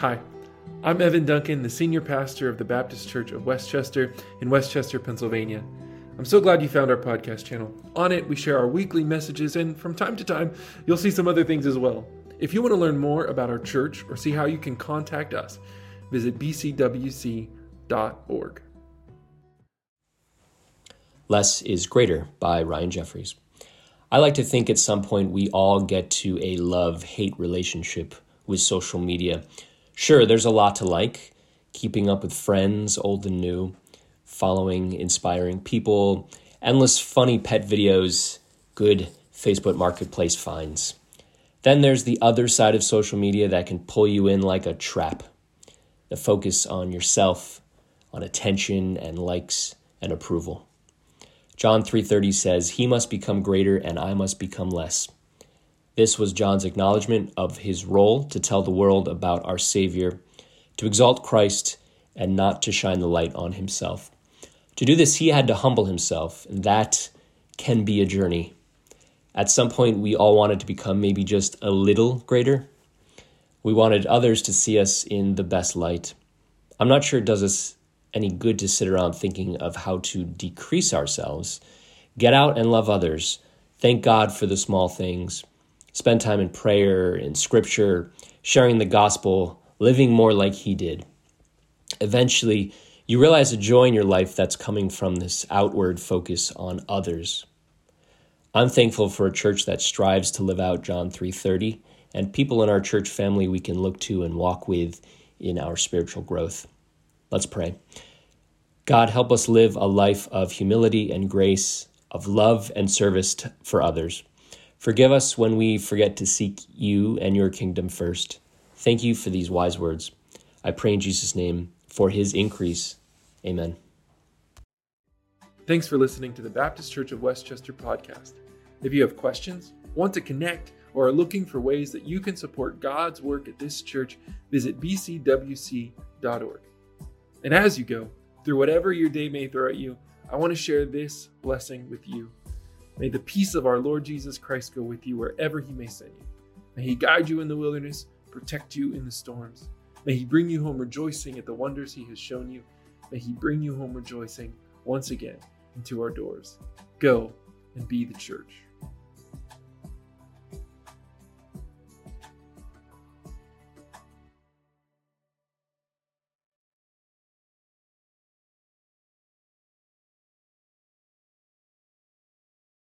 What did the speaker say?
Hi, I'm Evan Duncan, the senior pastor of the Baptist Church of West Chester in West Chester, Pennsylvania. I'm so glad you found our podcast channel. On it, we share our weekly messages, and from time to time, you'll see some other things as well. If you want to learn more about our church or see how you can contact us, visit bcwc.org. Less is Greater by Ryan Jeffries. I like to think at some point we all get to a love hate relationship with social media Sure, there's a lot to like keeping up with friends, old and new, following inspiring people, endless funny pet videos, good Facebook Marketplace finds. Then there's the other side of social media that can pull you in like a trap. The focus on yourself, on attention and likes and approval. John 3:30 says, "He must become greater and I must become less." This was John's acknowledgement of his role to tell the world about our Savior, to exalt Christ, and not to shine the light on himself. To do this, he had to humble himself, and that can be a journey. At some point, we all wanted to become maybe just a little greater. We wanted others to see us in the best light. I'm not sure it does us any good to sit around thinking of how to decrease ourselves. Get out and love others. Thank God for the small things spend time in prayer, in scripture, sharing the gospel, living more like he did. Eventually, you realize a joy in your life that's coming from this outward focus on others. I'm thankful for a church that strives to live out John 3:30 and people in our church family we can look to and walk with in our spiritual growth. Let's pray. God, help us live a life of humility and grace, of love and service for others. Forgive us when we forget to seek you and your kingdom first. Thank you for these wise words. I pray in Jesus' name for his increase. Amen. Thanks for listening to the Baptist Church of West Chester podcast. If you have questions, want to connect, or are looking for ways that you can support God's work at this church, visit bcwc.org. And as you go, through whatever your day may throw at you, I want to share this blessing with you. May the peace of our Lord Jesus Christ go with you wherever he may send you. May he guide you in the wilderness, protect you in the storms. May he bring you home rejoicing at the wonders he has shown you. May he bring you home rejoicing once again into our doors. Go and be the church.